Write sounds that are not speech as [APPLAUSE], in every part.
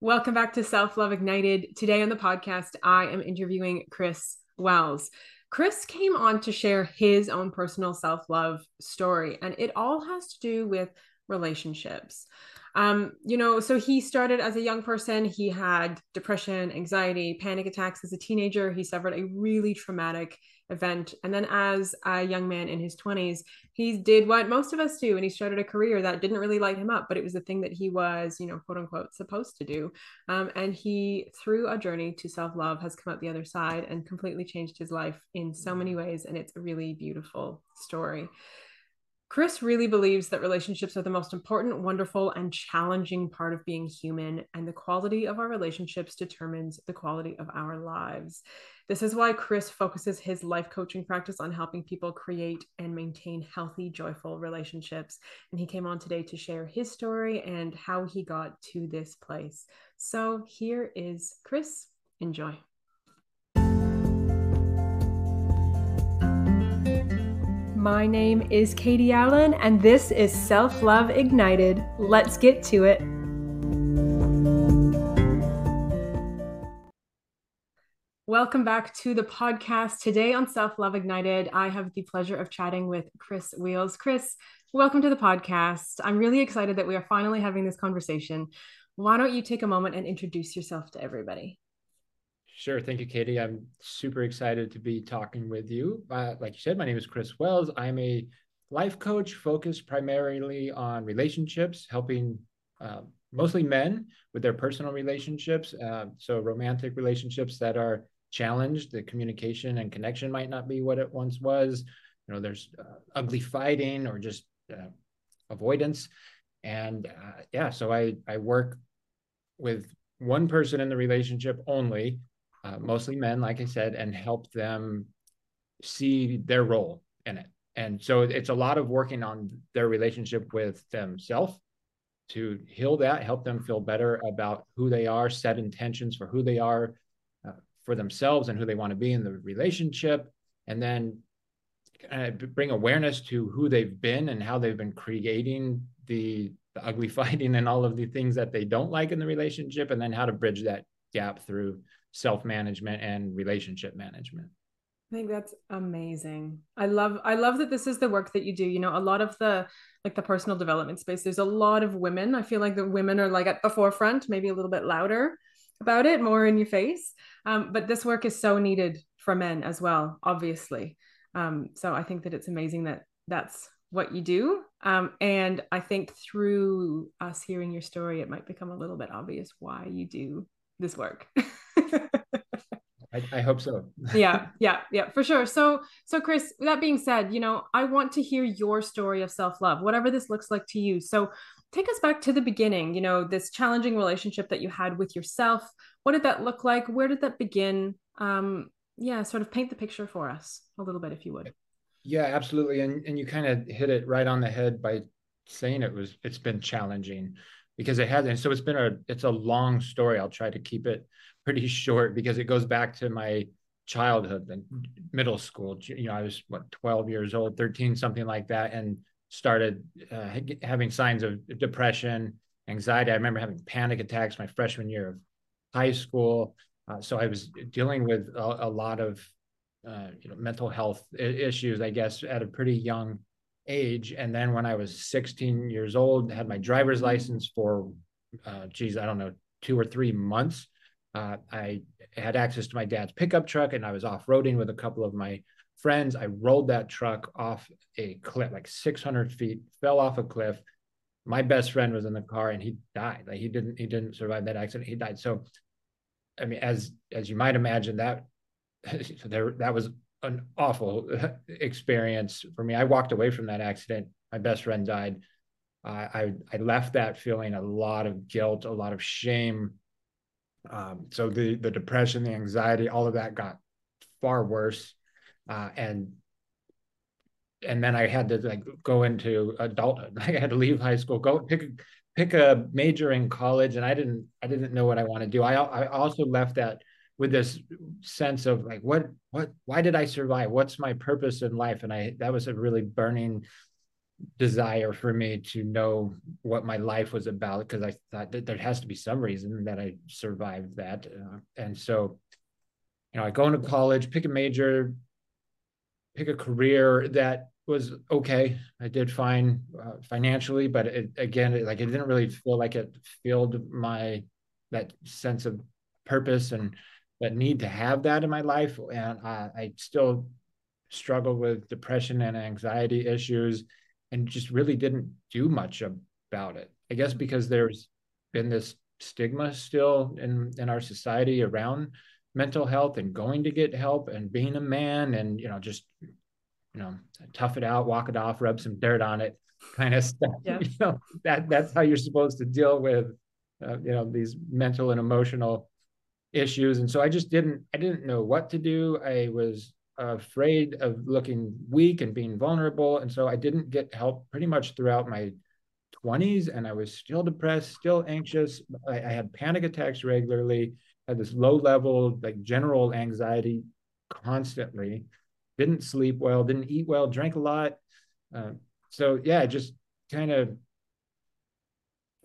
Welcome back to Self Love Ignited. Today on the podcast, I am interviewing Chris Wells. Chris came on to share his own personal self love story, and it all has to do with relationships. Um, you know, so he started as a young person. He had depression, anxiety, panic attacks as a teenager. He suffered a really traumatic event. And then as a young man in his 20s, he did what most of us do. And he started a career that didn't really light him up, but it was the thing that he was, you know, quote unquote, supposed to do. Um, and he, through a journey to self love, has come out the other side and completely changed his life in so many ways. And it's a really beautiful story. Chris really believes that relationships are the most important, wonderful, and challenging part of being human, and the quality of our relationships determines the quality of our lives. This is why Chris focuses his life coaching practice on helping people create and maintain healthy, joyful relationships. And he came on today to share his story and how he got to this place. So here is Chris. Enjoy. My name is Katie Allen, and this is Self Love Ignited. Let's get to it. Welcome back to the podcast. Today on Self Love Ignited, I have the pleasure of chatting with Chris Wells. Chris, welcome to the podcast. I'm really excited that we are finally having this conversation. Why don't you take a moment and introduce yourself to everybody? Sure. Thank you, Katie. I'm super excited to be talking with you. Uh, like you said, my name is Chris Wells. I'm a life coach focused primarily on relationships, helping uh, mostly men with their personal relationships. Uh, so, romantic relationships that are challenged, the communication and connection might not be what it once was. You know, there's uh, ugly fighting or just uh, avoidance. And uh, yeah, so I, I work with one person in the relationship only uh, mostly men, like I said, and help them see their role in it. And so it's a lot of working on their relationship with themselves to heal that, help them feel better about who they are, set intentions for who they are uh, for themselves and who they want to be in the relationship, and then uh, bring awareness to who they've been and how they've been creating the, the ugly [LAUGHS] fighting and all of the things that they don't like in the relationship, and then how to bridge that gap through self management and relationship management. I think that's amazing. I love I love that this is the work that you do. You know, a lot of the like the personal development space, there's a lot of women. I feel like the women are like at the forefront, maybe a little bit louder about it, more in your face. Um, but this work is so needed for men as well, obviously. Um, so I think that it's amazing that that's what you do. Um, and I think through us hearing your story, it might become a little bit obvious why you do this work. [LAUGHS] I, I, hope so. [LAUGHS] yeah, yeah, yeah, for sure. So, so Chris, that being said, you know, I want to hear your story of self love, whatever this looks like to you. So, take us back to the beginning. You know, this challenging relationship that you had with yourself. What did that look like? Where did that begin? Um, yeah, sort of paint the picture for us a little bit, if you would. Yeah, absolutely. And and you kind of hit it right on the head by saying it was it's been challenging because it hasn't. So it's been a it's a long story. I'll try to keep it [LAUGHS] pretty short because it goes back to my childhood and middle school. You know, I was what 12 years old, 13, something like that, and started uh, having signs of depression, anxiety. I remember having panic attacks my freshman year of high school. Uh, so I was dealing with a, a lot of uh, you know mental health issues, I guess, at a pretty young age. And then when I was 16 years old, had my driver's license for, uh, geez, I don't know, two or three months. Uh, I had access to my dad's pickup truck and I was off roading with a couple of my friends. I rolled that truck off a cliff, like 600 feet, fell off a cliff. My best friend was in the car and he died. Like he didn't, he didn't survive that accident. He died. So, I mean, as as you might imagine, that [LAUGHS] there that was an awful [LAUGHS] experience for me. I walked away from that accident. My best friend died. Uh, I I left that feeling a lot of guilt, a lot of shame. Um, so the the depression, the anxiety, all of that got far worse, uh, and and then I had to like go into adulthood. [LAUGHS] I had to leave high school, go pick pick a major in college, and I didn't I didn't know what I want to do. I I also left that with this sense of like what what why did i survive what's my purpose in life and i that was a really burning desire for me to know what my life was about because I thought that there has to be some reason that I survived that. Uh, and so, you know, I go into college, pick a major, pick a career that was okay. I did fine uh, financially, but it, again, it, like it didn't really feel like it filled my that sense of purpose and that need to have that in my life. And I, I still struggle with depression and anxiety issues and just really didn't do much about it. I guess because there's been this stigma still in in our society around mental health and going to get help and being a man and you know just you know tough it out walk it off rub some dirt on it [LAUGHS] kind of stuff yeah. [LAUGHS] you know that that's how you're supposed to deal with uh, you know these mental and emotional issues and so i just didn't i didn't know what to do i was afraid of looking weak and being vulnerable. And so I didn't get help pretty much throughout my 20s. And I was still depressed, still anxious. I, I had panic attacks regularly, had this low level, like general anxiety constantly, didn't sleep well, didn't eat well, drank a lot. Uh, so yeah, just kind of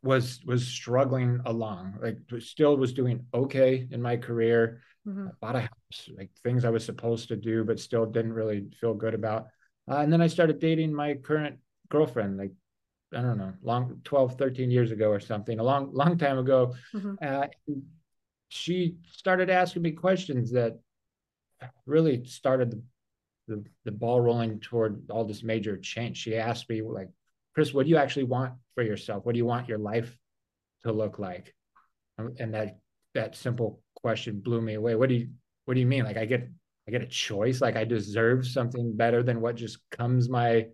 was was struggling along like still was doing okay in my career mm-hmm. bought a house like things i was supposed to do but still didn't really feel good about uh, and then i started dating my current girlfriend like i don't know long 12 13 years ago or something a long long time ago mm-hmm. uh, she started asking me questions that really started the, the, the ball rolling toward all this major change she asked me like chris what do you actually want for yourself what do you want your life to look like um, and that that simple question blew me away. What do you what do you mean? Like I get I get a choice, like I deserve something better than what just comes my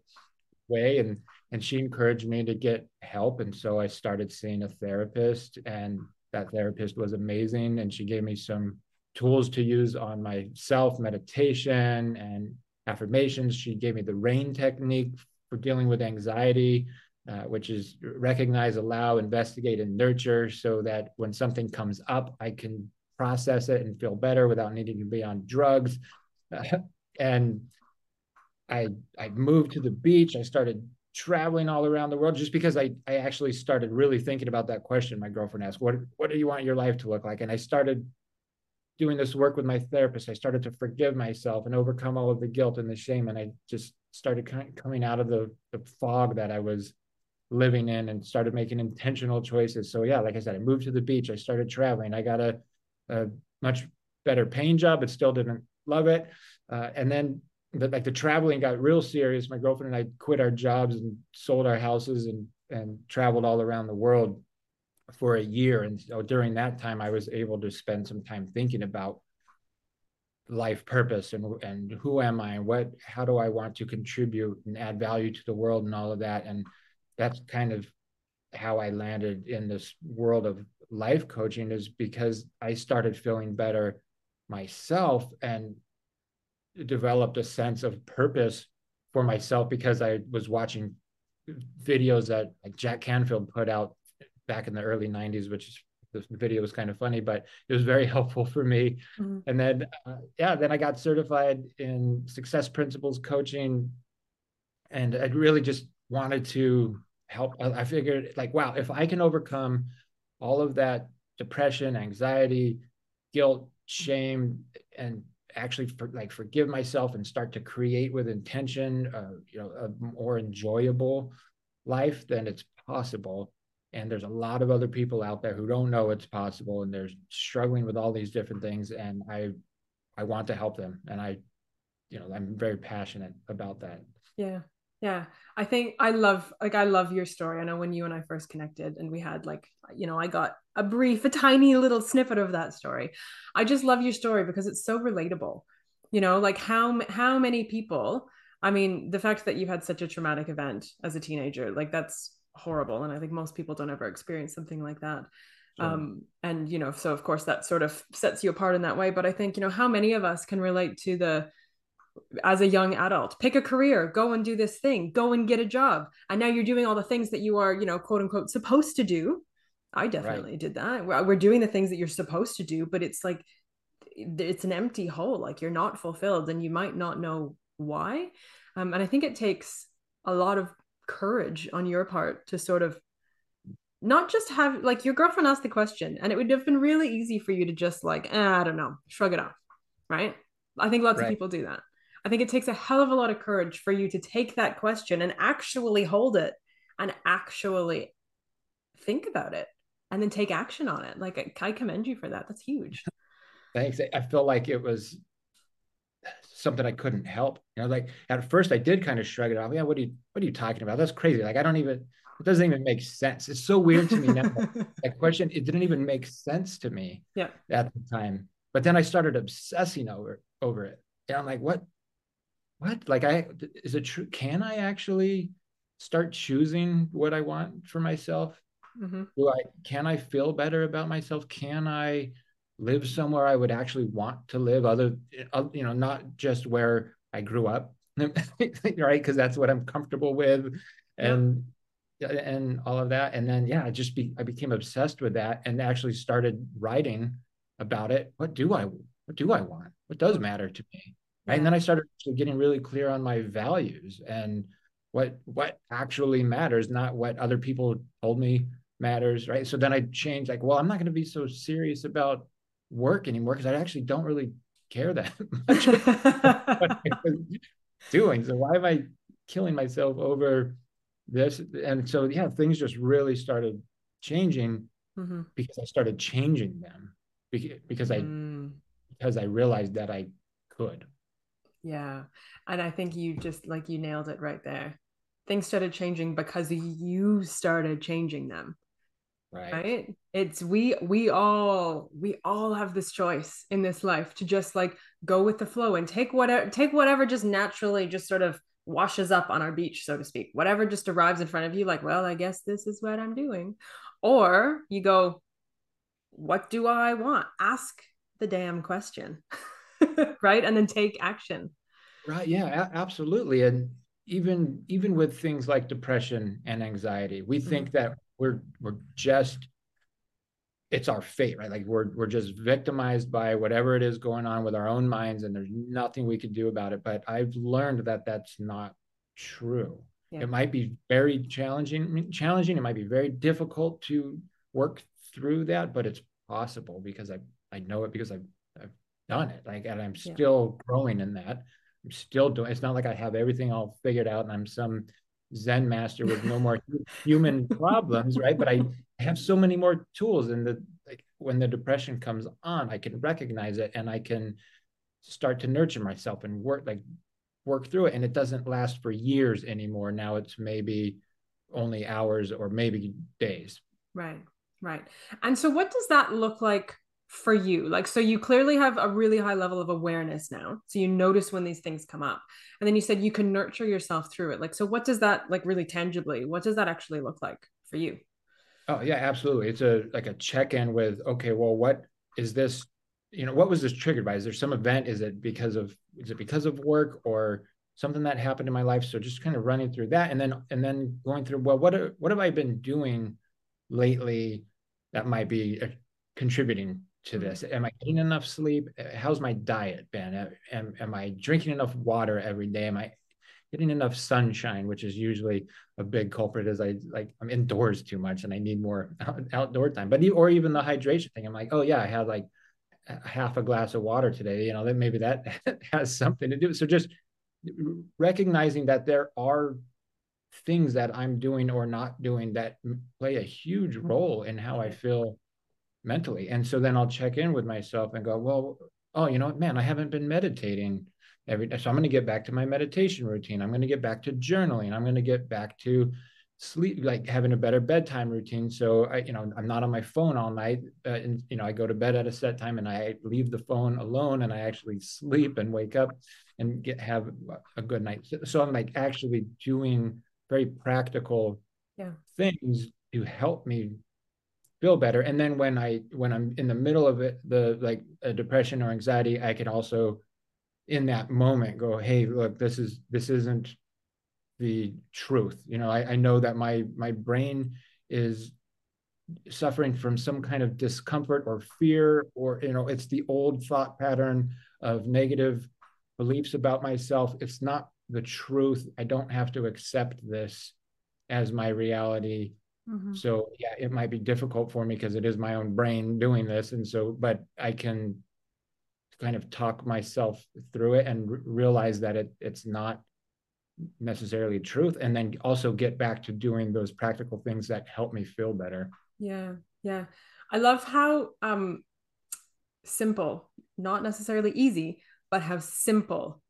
way. And and she encouraged me to get help. And so I started seeing a therapist and that therapist was amazing. And she gave me some tools to use on myself, meditation and affirmations. She gave me the RAIN technique for dealing with anxiety. Uh, which is recognize, allow, investigate, and nurture, so that when something comes up, I can process it and feel better without needing to be on drugs. Uh, and I I moved to the beach. I started traveling all around the world just because I I actually started really thinking about that question. My girlfriend asked, "What what do you want your life to look like?" And I started doing this work with my therapist. I started to forgive myself and overcome all of the guilt and the shame, and I just started coming out of the the fog that I was living in and started making intentional choices. So yeah, like I said, I moved to the beach. I started traveling. I got a a much better paying job, but still didn't love it. Uh, and then the, like the traveling got real serious. My girlfriend and I quit our jobs and sold our houses and and traveled all around the world for a year. And so during that time, I was able to spend some time thinking about life purpose and and who am I and what how do I want to contribute and add value to the world and all of that. And that's kind of how I landed in this world of life coaching is because I started feeling better myself and developed a sense of purpose for myself because I was watching videos that like Jack Canfield put out back in the early 90s, which is the video was kind of funny, but it was very [LAUGHS] helpful for me. Mm-hmm. And then, uh, yeah, then I got certified in success principles coaching. And I really just wanted to help. I figured, like, wow, if I can overcome all of that depression, anxiety, guilt, shame, and actually for, like forgive myself and start to create with intention, uh, you know, a more enjoyable life, then it's possible. And there's a lot of other people out there who don't know it's possible and they're struggling with all these different things. And I, I want to help them. And I, you know, I'm very passionate about that. Yeah. Yeah. I think I love like I love your story. I know when you and I first connected and we had like you know I got a brief a tiny little snippet of that story. I just love your story because it's so relatable. You know, like how how many people I mean, the fact that you've had such a traumatic event as a teenager, like that's horrible and I think most people don't ever experience something like that. Um and you know, so of course that sort of sets you apart in that way, but I think, you know, how many of us can relate to the as a young adult pick a career go and do this thing go and get a job. And now you're doing all the things that you are you know quote unquote supposed to do. I definitely right. did that. We're doing the things that you're supposed to do but it's like it's an empty hole. Like you're not fulfilled and you might not know why. Um, and i think it takes a lot of courage on your part to sort of not just have like your girlfriend asked the question and it would have been really easy for you to just like eh, i don't know shrug it off right? I think lots right. of people do that i think it takes a hell of a lot of courage for you to take that question and actually hold it and actually think about it and then take action on it like i commend you for that that's huge [LAUGHS] thanks i feel like it was something i couldn't help you know like at first i did kind of shrug it off yeah what are you what are you talking about that's crazy like i don't even it doesn't even make sense. It's so weird to me now. that [LAUGHS] question, it didn't even make sense to me yeah. at the time. But then I started obsessing over over it. And I'm like, what? What? Like I is it true? Can I actually start choosing what I want for myself? Mm-hmm. Do I can I feel better about myself? Can I live somewhere I would actually want to live other uh, you know, not just where I grew up, [LAUGHS] right? Because that's what I'm comfortable with. And and all of that. And then, yeah, I just be, I became obsessed with that and actually started writing about it. What do I, what do I want? What does matter to me? Right. And then I started getting really clear on my values and what, what actually matters, not what other people told me matters. Right. So then I changed like, well, I'm not going to be so serious about work anymore because I actually don't really care that [LAUGHS] much what I was [LAUGHS] doing. So why am I killing myself over this and so yeah things just really started changing mm-hmm. because i started changing them because i mm. because i realized that i could yeah and i think you just like you nailed it right there things started changing because you started changing them right. right it's we we all we all have this choice in this life to just like go with the flow and take whatever take whatever just naturally just sort of washes up on our beach, so to speak. Whatever just arrives in front of you, like, well, I guess this is what I'm doing. Or you go, what do I want? Ask the damn question, [LAUGHS] [LAUGHS] right? And then take action. Right. Yeah, a- absolutely. And even even with things like depression and anxiety, we mm-hmm. think that we're we're just it's our fate, right? Like we're we're just victimized by whatever it is going on with our own minds, and there's nothing we can do about it. But I've learned that that's not true. Yeah. It might be very challenging, challenging. It might be very difficult to work through that, but it's possible because I I know it because I've I've done it. Like, and I'm still yeah. growing in that. I'm still doing. It's not like I have everything all figured out, and I'm some Zen master with no more [LAUGHS] human problems, right? But I have so many more tools, and the like when the depression comes on, I can recognize it and I can start to nurture myself and work like work through it. And it doesn't last for years anymore. Now it's maybe only hours or maybe days. Right, right. And so, what does that look like for you. Like so you clearly have a really high level of awareness now. So you notice when these things come up. And then you said you can nurture yourself through it. Like so what does that like really tangibly what does that actually look like for you? Oh yeah absolutely. It's a like a check-in with okay well what is this you know what was this triggered by? Is there some event? Is it because of is it because of work or something that happened in my life? So just kind of running through that and then and then going through well what what have i been doing lately that might be uh, contributing to mm-hmm. this? Am I getting enough sleep? Uh, how's my diet been? Am, am I drinking enough water every day? Am I getting enough sunshine, which is usually a big culprit as I like I'm indoors too much and I need more [LAUGHS] out, outdoor time. But or even the hydration thing. I'm like, oh yeah, I had like half a glass of water today. You know, that maybe that [LAUGHS] has something to do. So just recognizing that there are things that I'm doing or not doing that play a huge role in how I feel mentally. And so then I'll check in with myself and go, well, oh, you know, man, I haven't been meditating every day. So I'm going to get back to my meditation routine. I'm going to get back to journaling. I'm going to get back to sleep, like having a better bedtime routine. So I, you know, I'm not on my phone all night. Uh, and, you know, I go to bed at a set time and I leave the phone alone and I actually sleep and wake up and get, have a good night. So, so I'm like actually doing very practical yeah. things to help me feel better. And then when i when i'm in the middle of it the like a depression or anxiety i can also in that moment go hey look this is this isn't the truth. You know i, I know that my my brain is suffering from some kind of discomfort or fear or you know it's the old thought pattern of negative beliefs about myself. It's not the truth. I don't have to accept this as my reality mm-hmm. so yeah it might be difficult for me because it is my own brain doing this and so but i can kind of talk myself through it and r- realize that it it's not necessarily truth and then also get back to doing those practical things that help me feel better yeah yeah i love how um simple not necessarily easy but how simple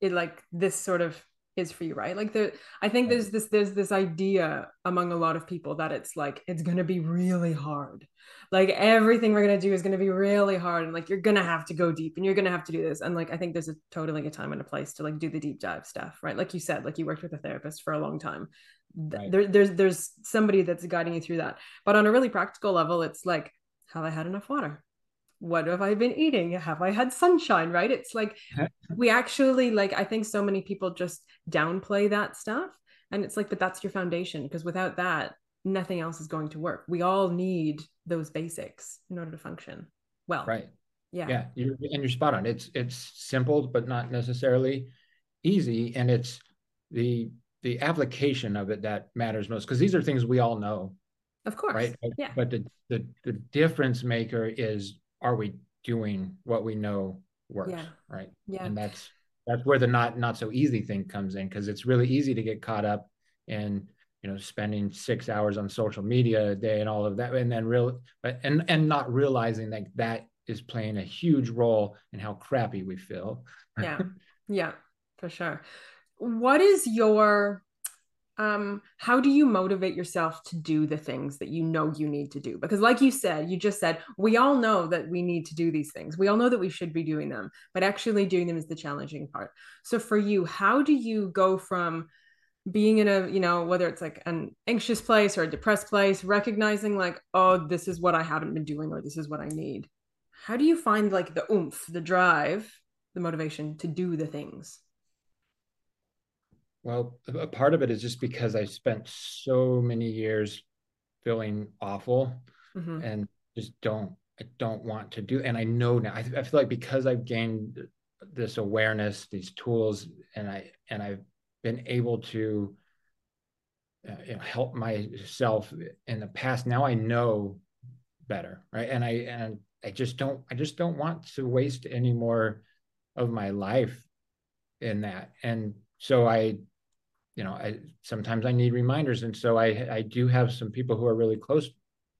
it like this sort of is for you right? Like the i think there's this there's this idea among a lot of people that it's like it's going to be really hard. Like everything we're going to do is going to be really hard and like you're going to have to go deep and you're going to have to do this and like i think there's a totally a time and a place to like do the deep dive stuff right? Like you said like you worked with a therapist for a long time. Right. there, there's there's somebody that's guiding you through that. But on a really practical level it's like have i had enough water what have I been eating? Have I had sunshine? Right? It's like [LAUGHS] we actually like I think so many people just downplay that stuff. And it's like, but that's your foundation because without that, nothing else is going to work. We all need those basics in order to function well. Right. Yeah. Yeah. You're, and you're spot on. It's it's simple, but not necessarily easy. And it's the the application of it that matters most because these are things we all know. Of course. Right. Yeah. But the, the the difference maker is are we doing what we know works yeah. right? Yeah. And that's that's where the not not so easy thing comes in because it's really easy to get caught up in you know spending six hours on social media a day and all of that and then real but and and not realizing that that is playing a huge role in how crappy we feel. Yeah. [LAUGHS] Yeah for sure. What is your um how do you motivate yourself to do the things that you know you need to do? Because like you said you just said we all know that we need to do these things. We all know that we should be doing them but actually doing them is the challenging part. So for you how do you go from being in a you know whether it's like an anxious place or a depressed place recognizing like oh this is what i haven't been doing or this is what i need? How do you find like the oomph the drive the motivation to do the things well, a part of it is just because I spent so many years feeling awful mm-hmm. and just don't I don't want to do and I know now I, I feel like because I've gained this awareness these tools and I and I've been able to uh, you know, help myself in the past now I know better right and I and I just don't I just don't want to waste any more of my life in that and so I you know, I sometimes I need reminders, and so I I do have some people who are really close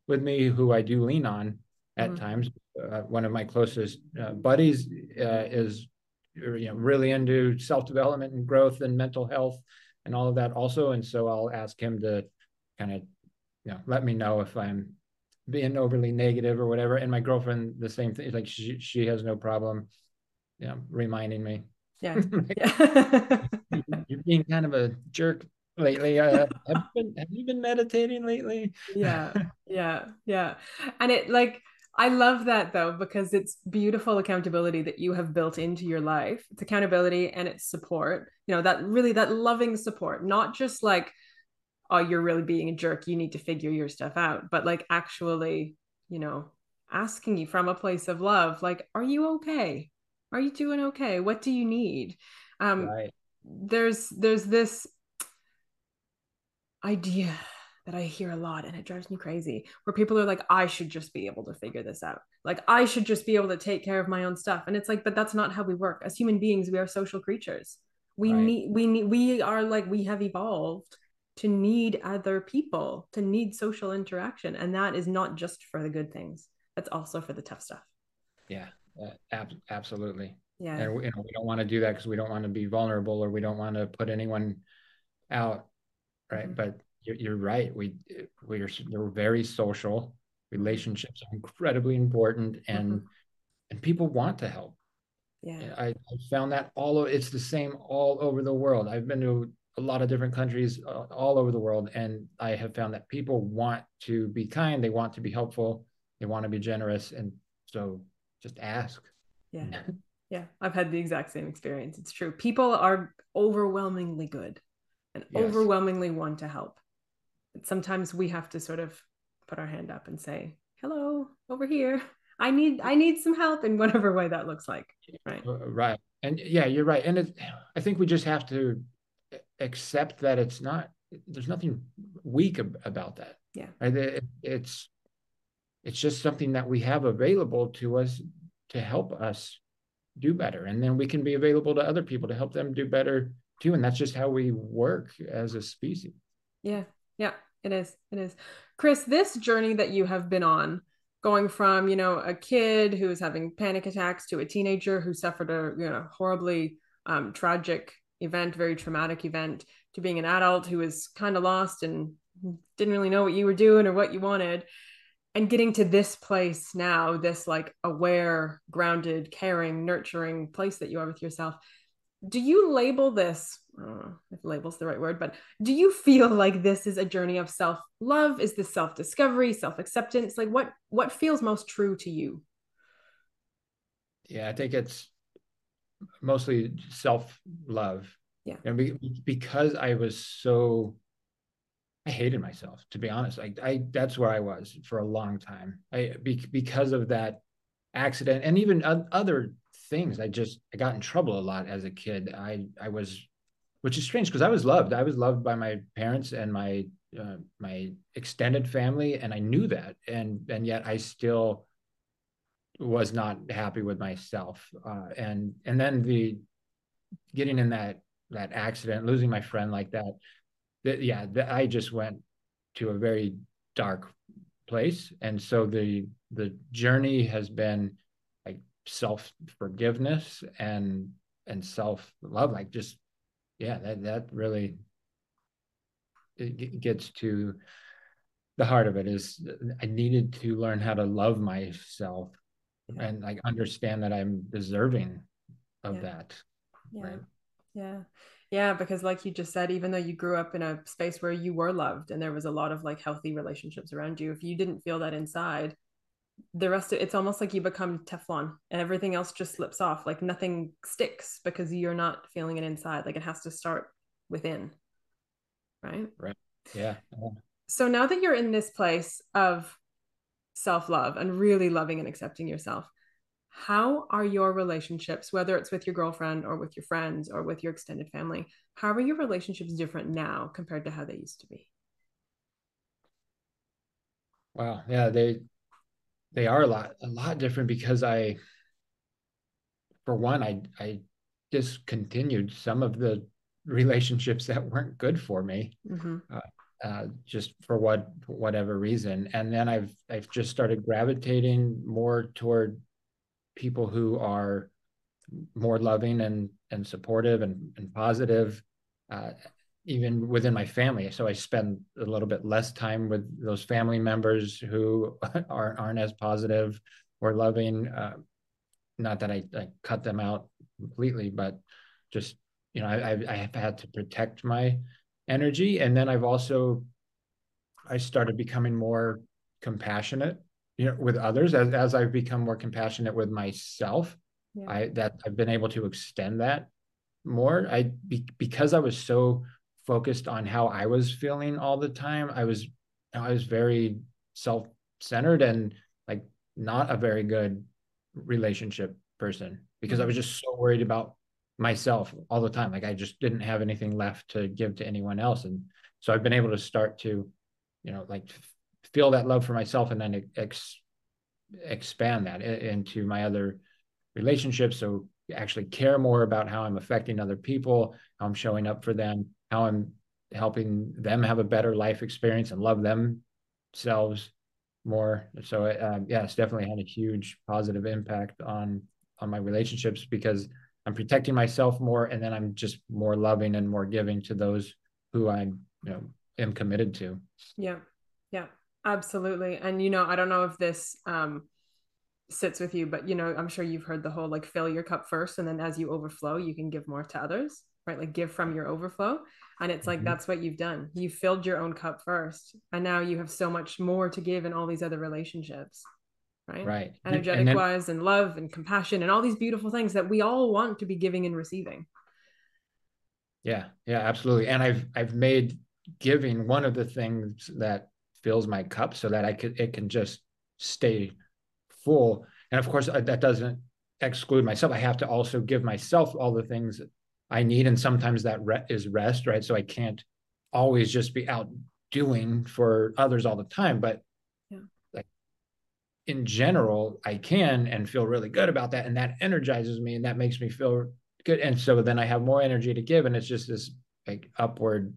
with me who I do lean on at mm-hmm. times. Uh, one of my closest uh, buddies uh, is you know really into self development and growth and mental health and all of that also, and so I'll ask him to kind of you know let me know if I'm being overly negative or whatever. And my girlfriend, the same thing. Like she she has no problem, you know, reminding me yeah. [LAUGHS] yeah. You're being kind of a jerk lately. Uh, have, you been, have you been meditating lately? yeah. Yeah. Yeah. And it like, I love that though, because it's beautiful accountability that you have built into your life. It's accountability and it's support, you know, that really that loving support, not just like, oh, you're really being a jerk. You need to figure your stuff out, but like actually, you know, asking you from a place of love, like, are you okay? Are you doing okay what do you need um right. there's there's this idea that I hear a lot and it drives me crazy where people are like, I should just be able to figure this out. Like, I should just be able to take care of my own stuff. And it's like, but that's not how we work. As human beings, we are social creatures. We right. need, we need, we are like, we have evolved to need other people, to need social interaction. And that is not just for the good things, that's also for the tough stuff. Yeah. Uh, ab- absolutely. Yeah. And we, you know, we don't want to do that because we don't want to be vulnerable or we don't want to put anyone out. Right. Mm-hmm. But you're, you're, right. We, we are, we're very social. Relationships are incredibly important and, mm-hmm. and people want to help. Yeah. I, I found that all, it's the same all over the world. I've been to a lot of different countries uh, all over the world. And I have found that people want to be kind. They want to be helpful. They want to be generous. And so just ask. Yeah. [LAUGHS] Yeah. I've had the exact same experience. It's true. People are overwhelmingly good and yes. overwhelmingly want to help. But sometimes we have to sort of put our hand up and say, hello, over here. I need I need some help in whatever way that looks like. Right. Uh, right. And yeah, you're right. And it, I think we just have to accept that it's not there's nothing weak ab- about that. Yeah. Right? It, it's it's just something that we have available to us to help us do better. And then we can be available to other people to help them do better too. And that's just how we work as a species. Yeah. Yeah. It is. It is. Chris, this journey that you have been on, going from, you know, a kid who is having panic attacks to a teenager who suffered a, you know, horribly um, tragic event, very traumatic event, to being an adult who was kind of lost and didn't really know what you were doing or what you wanted and getting to this place now this like aware grounded caring nurturing place that you are with yourself do you label this I don't if label's the right word, but do you feel like this is a journey of self-love? Is this self-discovery, self-acceptance? Like what what feels most true to you? Yeah, I think it's mostly self-love. Yeah. And be, because I was so I hated myself, to be honest. I, I that's where I was for a long time. I be, because of that accident and even other things. I just I got in trouble a lot as a kid. I I was, which is strange because I was loved. I was loved by my parents and my uh, my extended family, and I knew that. And and yet I still was not happy with myself. Uh, and and then the getting in that that accident, losing my friend like that that yeah, that I just went to a very dark place, and so the the journey has been like self forgiveness and and self love, like just yeah, that that really it gets to the heart of it is I needed to learn how to love myself yeah. and like understand that I'm deserving of yeah. that. Yeah. Right? Yeah. Yeah, because like you just said, even though you grew up in a space where you were loved and there was a lot of like healthy relationships around you, if you didn't feel that inside, the rest of it's almost like you become Teflon and everything else just slips off. Like nothing sticks because you're not feeling it inside. Like it has to start within. Right. Right. Yeah. So now that you're in this place of self love and really loving and accepting yourself, how are your relationships, whether it's with your girlfriend or with your friends or with your extended family, how are your relationships different now compared to how they used to be? Wow. Yeah, they they are a lot a lot different because I for one, I I discontinued some of the relationships that weren't good for me. Mm-hmm. Uh, uh, just for what whatever reason and then i've i've just started gravitating more toward people who are more loving and and supportive and, and positive uh, even within my family. So i spend a little bit less time with those family members who [LAUGHS] aren't aren't as positive or loving. Uh, not that I, I cut them out completely but just you know I, I have had to protect my energy. And then i've also i started becoming more compassionate you know with others as, as i've become more compassionate with myself yeah. i that i've been able to extend that more i be, because i was so focused on how i was feeling all the time i was i was very self-centered and like not a very good relationship person because i was mm-hmm. just so worried about myself all the time like i just didn't have anything left to give to anyone else and so i've been able to start to you know like feel that love for myself and then ex- expand that into my other relationships. So actually care more about how i'm affecting other people how i'm showing up for them how i'm helping them have a better life experience and love themselves more. So uh, yeah it's definitely had a huge positive impact on on my relationships because i'm protecting myself more and then i'm just more loving and more giving to those who i you know am committed to. Yeah. Yeah Absolutely. And you know, I don't know if this um sits with you, but you know, I'm sure you've heard the whole like fill your cup first and then as you overflow, you can give more to others, right? Like give from your overflow. And it's like mm-hmm. that's what you've done. You filled your own cup first, and now you have so much more to give in all these other relationships. Right. Right. Energetic and then, wise and love and compassion and all these beautiful things that we all want to be giving and receiving. Yeah. Yeah, absolutely. And I've I've made giving one of the things that fills my cup so that I could it can just stay full. And of course, uh, that doesn't exclude myself. I have to also give myself all the things I need, and sometimes that re- is rest, right? So I can't always just be out doing for others all the time but yeah. like in general i can and feel really good about that and that energizes me and that makes me feel good and so then i have more energy to give and it's just this like upward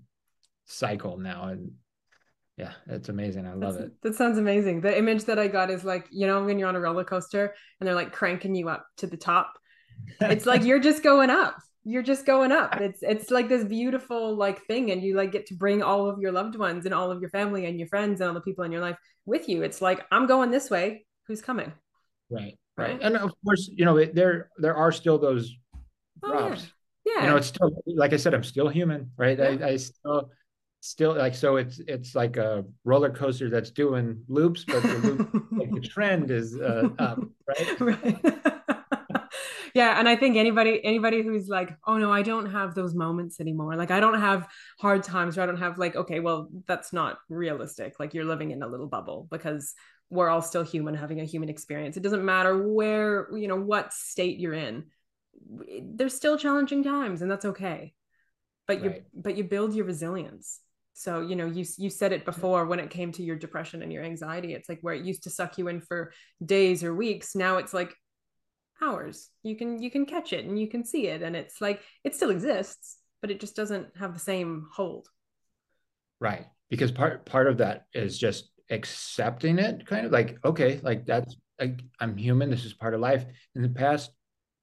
cycle now and yeah it's amazing. I love That's, it. that sounds amazing. The image that i got is like you know when you're on a roller coaster and they're like cranking you up to the top. It's like [LAUGHS] you're just going up. You're just going up. It's it's like this beautiful like thing and you like get to bring all of your loved ones and all of your family and your friends and all the people in your life with you. It's like i'm going this way. Who's coming? Right right, and of course you know there there are still those drops oh, yeah. yeah. you know it's still like i said i'm still human right? Yeah. I, I still still like so it's it's like a roller coaster that's doing loops but the loop [LAUGHS] like the trend is uh, up right? [LAUGHS] Right. [LAUGHS] Yeah and i think anybody anybody who's like oh no i don't have those moments anymore like i don't have hard times or i don't have like okay well that's not realistic like you're living in a little bubble because we're all still human having a human experience. It doesn't matter where you know what state you're in there's still challenging times and that's okay. But right. you but you build your resilience so you know you you said it before when it came to your depression and your anxiety it's like where it used to suck you in for days or weeks now it's like hours. You can you can catch it and you can see it and it's like it still exists but it just doesn't have the same hold. Right because part part of that is just accepting it kind of like okay like that's like i'm human this is part of life. In the past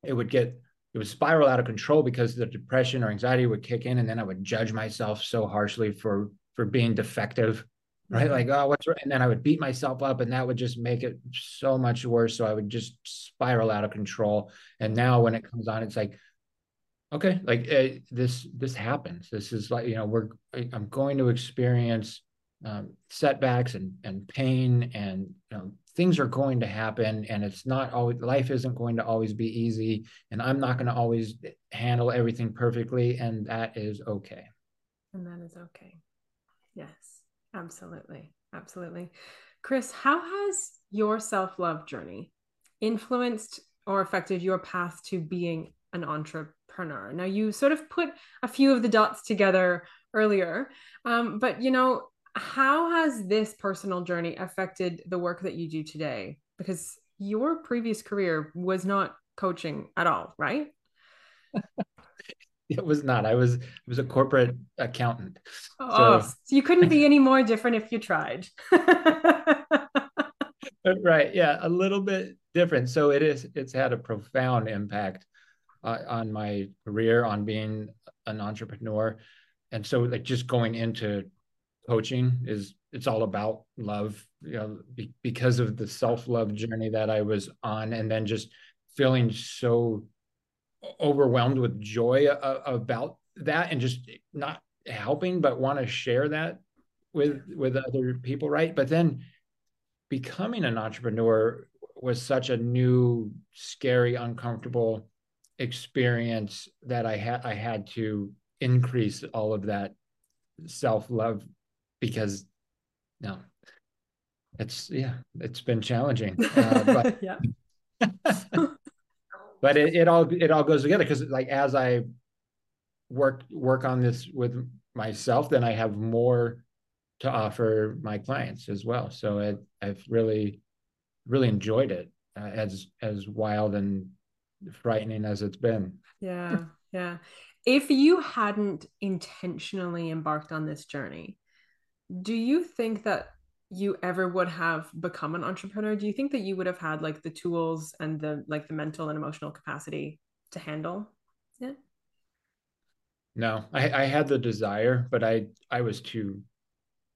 it would get it would spiral out of control because the depression or anxiety would kick in and then i would judge myself so harshly for for being defective right mm-hmm. like oh what's right? and then i would beat myself up and that would just make it so much worse so i would just spiral out of control and now when it comes on it's like okay like uh, this this happens this is like you know we're i'm going to experience um, setbacks and and pain and you know things are going to happen and it's not always life isn't going to always be easy and i'm not going to always handle everything perfectly and that is okay. And that is okay. Yes absolutely absolutely. Chris how has your self-love journey influenced or affected your path to being an entrepreneur? Now you sort of put a few of the dots together earlier um, but you know how has this personal journey affected the work that you do today? Because your previous career was not coaching at all, right? [LAUGHS] it was not. I was I was a corporate accountant. Oh, so, so you couldn't be [LAUGHS] any more different if you tried. [LAUGHS] right. Yeah, a little bit different. So it is. It's had a profound impact uh, on my career, on being an entrepreneur, and so like just going into coaching is it's all about love you know be, because of the self-love journey that i was on and then just feeling so overwhelmed with joy a, about that and just not helping but want to share that with with other people right? But then becoming an entrepreneur was such a new scary uncomfortable experience that i had i had to increase all of that self-love because no, it's yeah, it's been challenging. [LAUGHS] Uh, but yeah. [LAUGHS] but it, it all it all goes together because like as I work work on this with myself, then I have more to offer my clients as well. So it, I've really really enjoyed it uh, as as wild and frightening as it's been. Yeah, yeah. If you hadn't intentionally embarked on this journey, do you think that you ever would have become an entrepreneur? Do you think that you would have had like the tools and the like the mental and emotional capacity to handle it? No. I, I had the desire but i i was too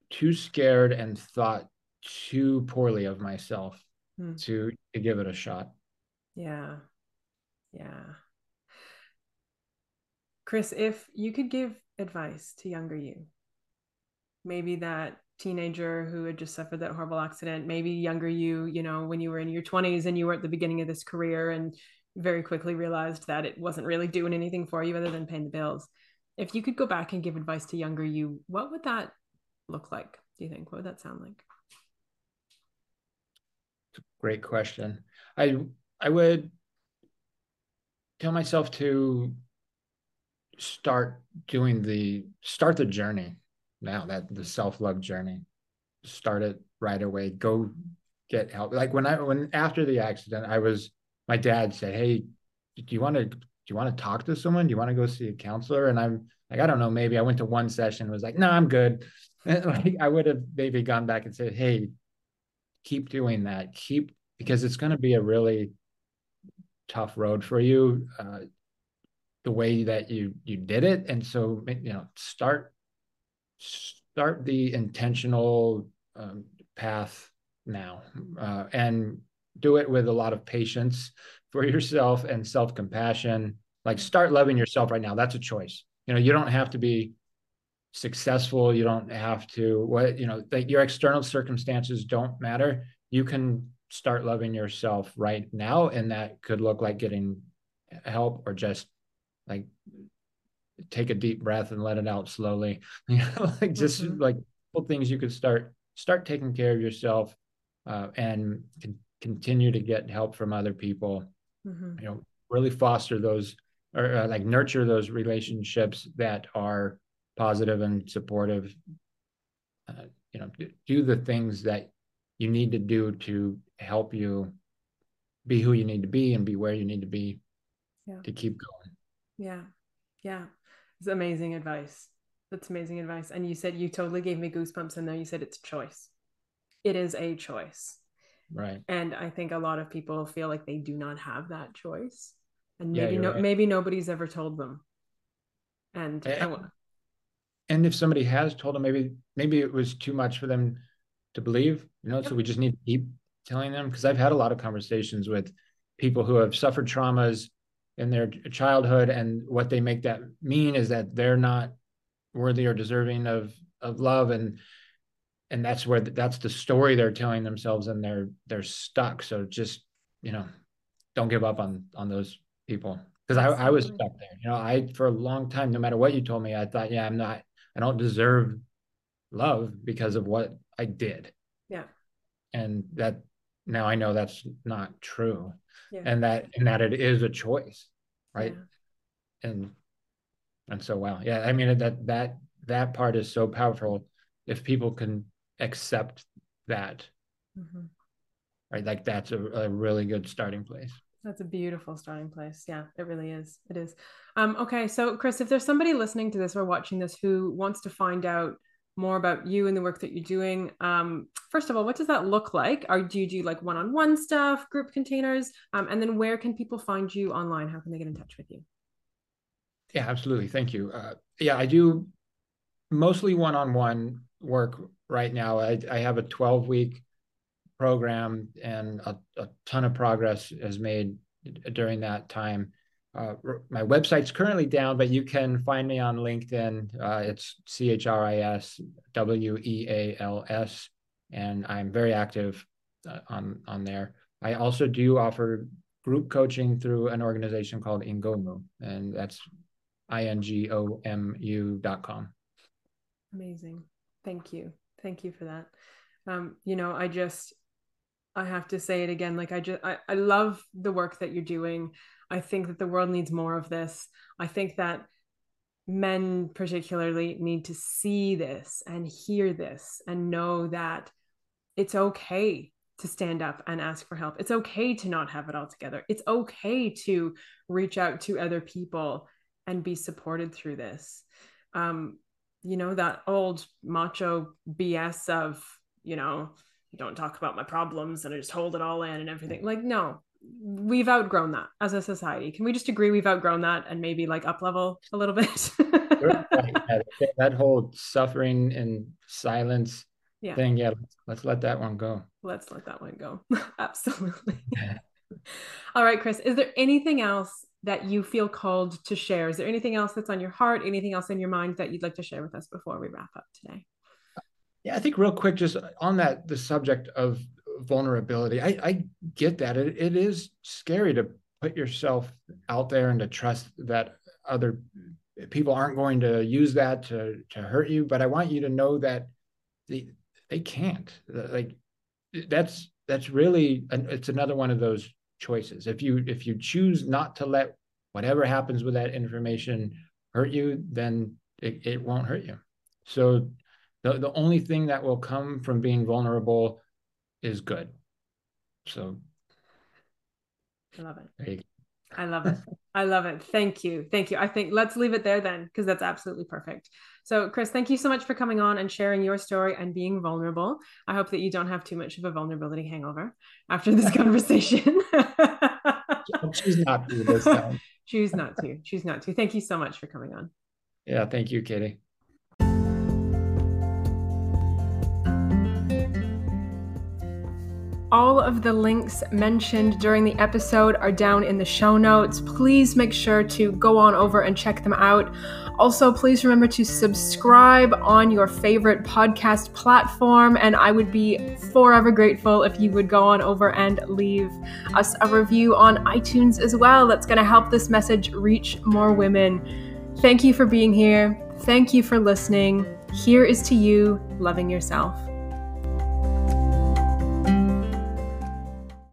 too scared and thought too poorly of myself hmm. to to give it a shot. Yeah. Yeah. Chris if you could give advice to younger you maybe that teenager who had just suffered that horrible accident, maybe younger you, you know, when you were in your 20s and you were at the beginning of this career and very quickly realized that it wasn't really doing anything for you other than paying the bills. If you could go back and give advice to younger you, what would that look like? Do you think? What would that sound like? Great question. I I would tell myself to start doing the start the journey now that the self-love journey start it right away go get help. Like when i when after the accident i was my dad said hey do you want to do you want to talk to someone? Do you want to go see a counselor? And i'm like i don't know maybe. I went to one session was like no i'm good. [LAUGHS] And like i would have maybe gone back and said hey keep doing that. Keep because it's going to be a really tough road for you uh, the way that you you did it. And so you know start start the intentional um, path now uh, and do it with a lot of patience for yourself and self-compassion. Like start loving yourself right now. That's a choice. You know you don't have to be successful. You don't have to what you know like your external circumstances don't matter. You can start loving yourself right now and that could look like getting help or just like take a deep breath and let it out slowly [LAUGHS] you know like just mm-hmm. like things you could start start taking care of yourself uh, and con- continue to get help from other people mm-hmm. you know really foster those or uh, like nurture those relationships that are positive and supportive uh, you know do the things that you need to do to help you be who you need to be and be where you need to be yeah. to keep going. Yeah. Yeah. It's amazing advice. That's amazing advice. And you said you totally gave me goosebumps in there. You said it's a choice. It is a choice. Right. And I think a lot of people feel like they do not have that choice. And maybe yeah, no right. maybe nobody's ever told them. And and, and if somebody has told them maybe maybe it was too much for them to believe, you know, yep. so we just need to keep telling them because I've had a lot of conversations with people who have suffered traumas in their childhood and what they make that mean is that they're not worthy or deserving of of love. And and that's where that's the story they're telling themselves and they're they're stuck. So just you know don't give up on on those people. Because I, I was stuck there. You know i for a long time no matter what you told me i thought yeah i'm not i don't deserve love because of what i did. Yeah. And that now I know that's not true. Yeah. And that and that it is a choice, right? Yeah. And and so wow. Yeah, I mean that that that part is so powerful if people can accept that. Mm-hmm. Right? Like that's a, a really good starting place. That's a beautiful starting place. Yeah, it really is. It is. Um, okay, so Chris, if there's somebody listening to this or watching this who wants to find out more about you and the work that you're doing. Um, first of all, what does that look like? Are do you do like one-on-one stuff, group containers, um, and then where can people find you online? How can they get in touch with you? Yeah, absolutely. Thank you. Uh, yeah, I do mostly one-on-one work right now. I, I have a 12-week program, and a, a ton of progress is made during that time. Uh, my website's currently down, but you can find me on LinkedIn. Uh, it's C H R I S W E A L S, and I'm very active uh, on on there. I also do offer group coaching through an organization called Ingomu, and that's i n g o m u dot com. Amazing, thank you, thank you for that. Um, you know, I just I have to say it again. Like I just I, I love the work that you're doing. I think that the world needs more of this. I think that men particularly need to see this and hear this and know that it's okay to stand up and ask for help. It's okay to not have it all together. It's okay to reach out to other people and be supported through this. Um, you know, that old macho BS of, you know, don't talk about my problems and I just hold it all in and everything. Like, no, we've outgrown that as a society. Can we just agree we've outgrown that and maybe like up level a little bit? [LAUGHS] that whole suffering and silence yeah. thing, yeah, let's, let's let that one go. Let's let that one go. [LAUGHS] Absolutely. [LAUGHS] All right, Chris, is there anything else that you feel called to share? Is there anything else that's on your heart, anything else in your mind that you'd like to share with us before we wrap up today? Yeah, I think real quick, just on that, the subject of vulnerability. I, I get that. It, it is scary to put yourself out there and to trust that other people aren't going to use that to to hurt you. But I want you to know that they they can't. Like that's that's really it's another one of those choices. If you if you choose not to let whatever happens with that information hurt you, then it, it won't hurt you. So the, the only thing that will come from being vulnerable is good. So I love it. I love it. I love it. Thank you. Thank you. I think let's leave it there then, because that's absolutely perfect. So, Chris, thank you so much for coming on and sharing your story and being vulnerable. I hope that you don't have too much of a vulnerability hangover after this [LAUGHS] conversation. Choose not to this time. [LAUGHS] Choose not to. Choose not to. Thank you so much for coming on. Yeah. Thank you, Katie. All of the links mentioned during the episode are down in the show notes. Please make sure to go on over and check them out. Also, please remember to subscribe on your favorite podcast platform, and I would be forever grateful if you would go on over and leave us a review on iTunes as well. That's going to help this message reach more women. Thank you for being here. Thank you for listening. Here is to you loving yourself.